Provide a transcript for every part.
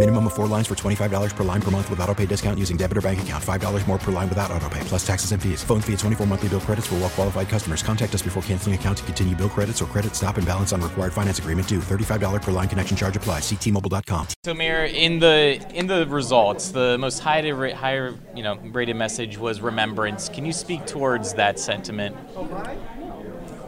Minimum of four lines for $25 per line per month with auto pay discount using debit or bank account. $5 more per line without auto pay, plus taxes and fees. Phone fee at 24 monthly bill credits for well qualified customers. Contact us before canceling account to continue bill credits or credit stop and balance on required finance agreement due. $35 per line connection charge applies. Ctmobile.com. So, Mayor, in the in the results, the most high higher you know rated message was remembrance. Can you speak towards that sentiment?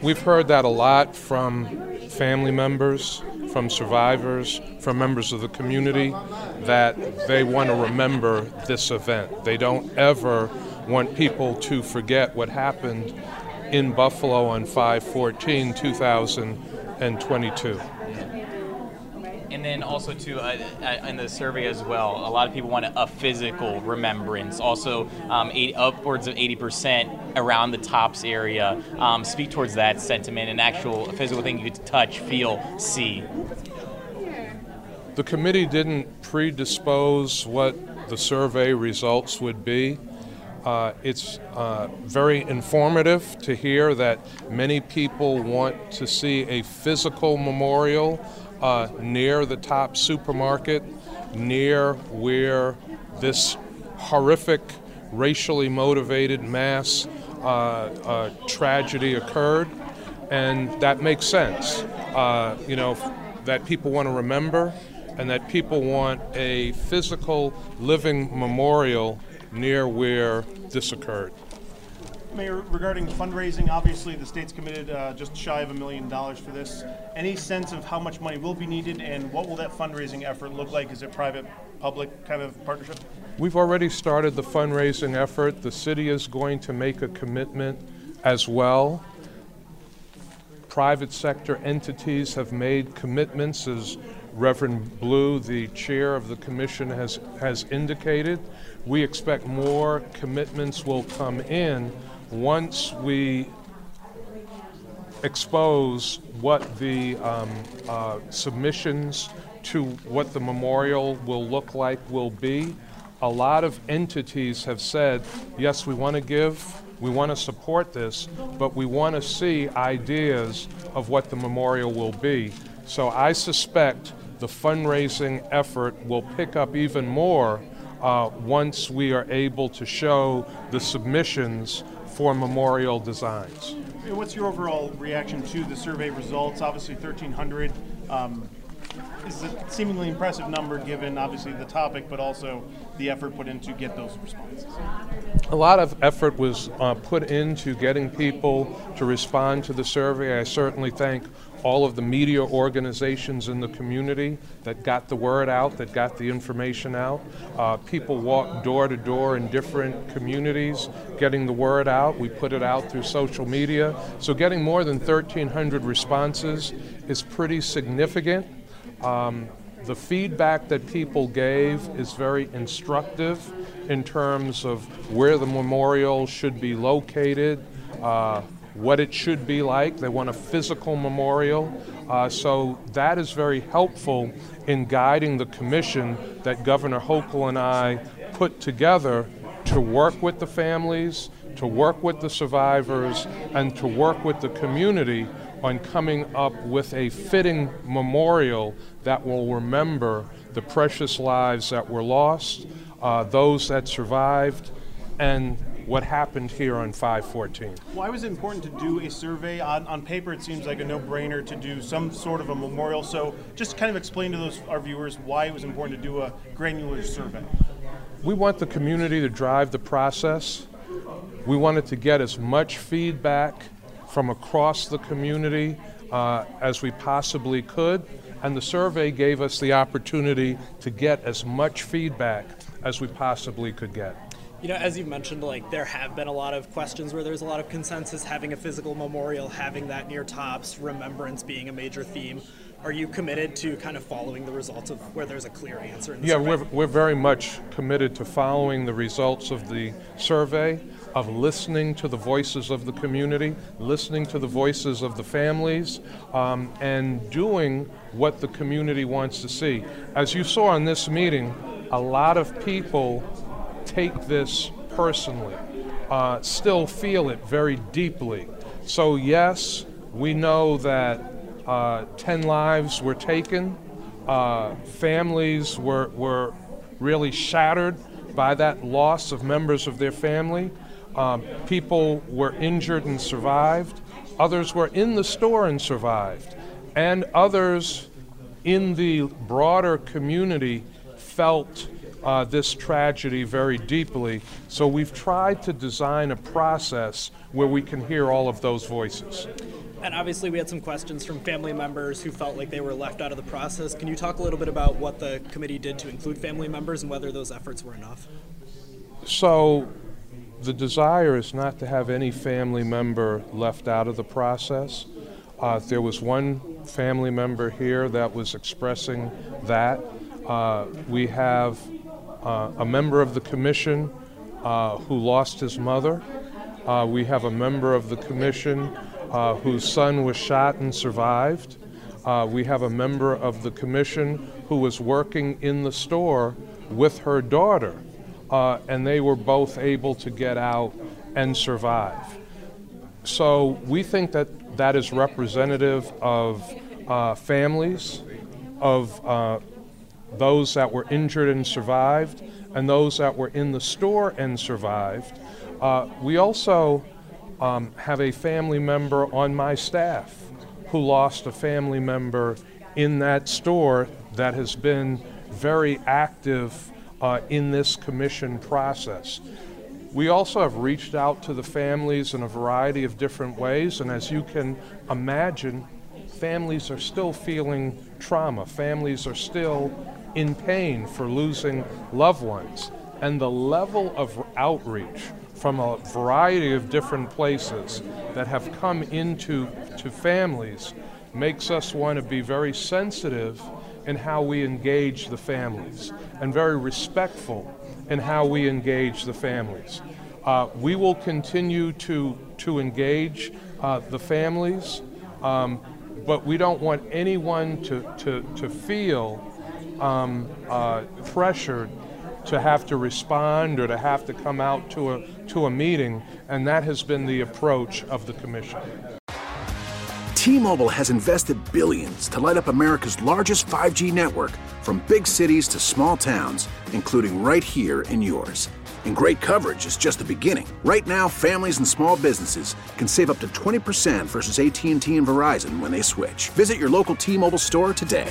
We've heard that a lot from family members, from survivors, from members of the community, that they want to remember this event. They don't ever want people to forget what happened in Buffalo on 514 2022. And then also too uh, in the survey as well, a lot of people want a physical remembrance. Also, um, eight, upwards of 80% around the Tops area um, speak towards that sentiment, an actual physical thing you could touch, feel, see. The committee didn't predispose what the survey results would be. Uh, it's uh, very informative to hear that many people want to see a physical memorial uh, near the Tops supermarket, near where this horrific, racially motivated mass uh, uh, tragedy occurred. And that makes sense. Uh, you know, that people want to remember and that people want a physical living memorial near where this occurred. Mayor, regarding fundraising, obviously the state's committed uh, just shy of a million dollars for this. Any sense of how much money will be needed and what will that fundraising effort look like? Is it private, public kind of partnership? We've already started the fundraising effort. The city is going to make a commitment as well. Private sector entities have made commitments, as Reverend Blue, the chair of the commission, has, has indicated. We expect more commitments will come in once we expose what the um, uh, submissions to what the memorial will look like will be, a lot of entities have said, yes, we want to give, we want to support this, but we want to see ideas of what the memorial will be. So I suspect the fundraising effort will pick up even more uh, once we are able to show the submissions for memorial designs. What's your overall reaction to the survey results? Obviously, 1,300 um, is a seemingly impressive number given obviously the topic, but also the effort put in to get those responses. A lot of effort was uh, put into getting people to respond to the survey. I certainly thank all of the media organizations in the community that got the word out, that got the information out. Uh, people walked door to door in different communities getting the word out. We put it out through social media. So getting more than 1,300 responses is pretty significant. Um, the feedback that people gave is very instructive in terms of where the memorial should be located, uh, what it should be like. They want a physical memorial. Uh, so that is very helpful in guiding the commission that Governor Hochul and I put together to work with the families, to work with the survivors, and to work with the community on coming up with a fitting memorial that will remember the precious lives that were lost, uh, those that survived, and what happened here on 514. Why was it important to do a survey? On, on paper, it seems like a no brainer to do some sort of a memorial. So, just kind of explain to those our viewers why it was important to do a granular survey. We want the community to drive the process. We wanted to get as much feedback from across the community uh, as we possibly could. and the survey gave us the opportunity to get as much feedback as we possibly could get. You know, as you've mentioned, like there have been a lot of questions where there's a lot of consensus having a physical memorial, having that near Tops, remembrance being a major theme. Are you committed to kind of following the results of where there's a clear answer? In the yeah, survey? we're, we're very much committed to following the results of the survey, of listening to the voices of the community, listening to the voices of the families, um, and doing what the community wants to see. As you saw in this meeting, a lot of people take this personally, uh, still feel it very deeply. So, yes, we know that uh, 10 lives were taken, uh, families were, were really shattered by that loss of members of their family. Um, people were injured and survived, others were in the store and survived, and others in the broader community felt uh, this tragedy very deeply. So we've tried to design a process where we can hear all of those voices. And obviously, we had some questions from family members who felt like they were left out of the process. Can you talk a little bit about what the committee did to include family members and whether those efforts were enough? So, the desire is not to have any family member left out of the process. Uh, there was one family member here that was expressing that. Uh, we have uh, a member of the commission uh, who lost his mother. Uh, we have a member of the commission uh, whose son was shot and survived. We have a member of the commission who was working in the store with her daughter, and they were both able to get out and survive. So we think that that is representative of uh, families, of uh, those that were injured and survived, and those that were in the store and survived. Uh, we also um, have a family member on my staff who lost a family member in that store that has been very active uh, in this commission process. We also have reached out to the families in a variety of different ways, and as you can imagine, families are still feeling trauma. Families are still in pain for losing loved ones. And the level of outreach from a variety of different places that have come into to families makes us want to be very sensitive in how we engage the families and very respectful in how we engage the families. Uh, we will continue to, to engage uh, the families, um, but we don't want anyone to, to, to feel um, uh, pressured to have to respond or to have to come out to a, to a meeting, and that has been the approach of the Commission. T Mobile has invested billions to light up America's largest 5G network from big cities to small towns, including right here in yours. And great coverage is just the beginning. Right now, families and small businesses can save up to 20% versus AT&T and Verizon when they switch. Visit your local T-Mobile store today.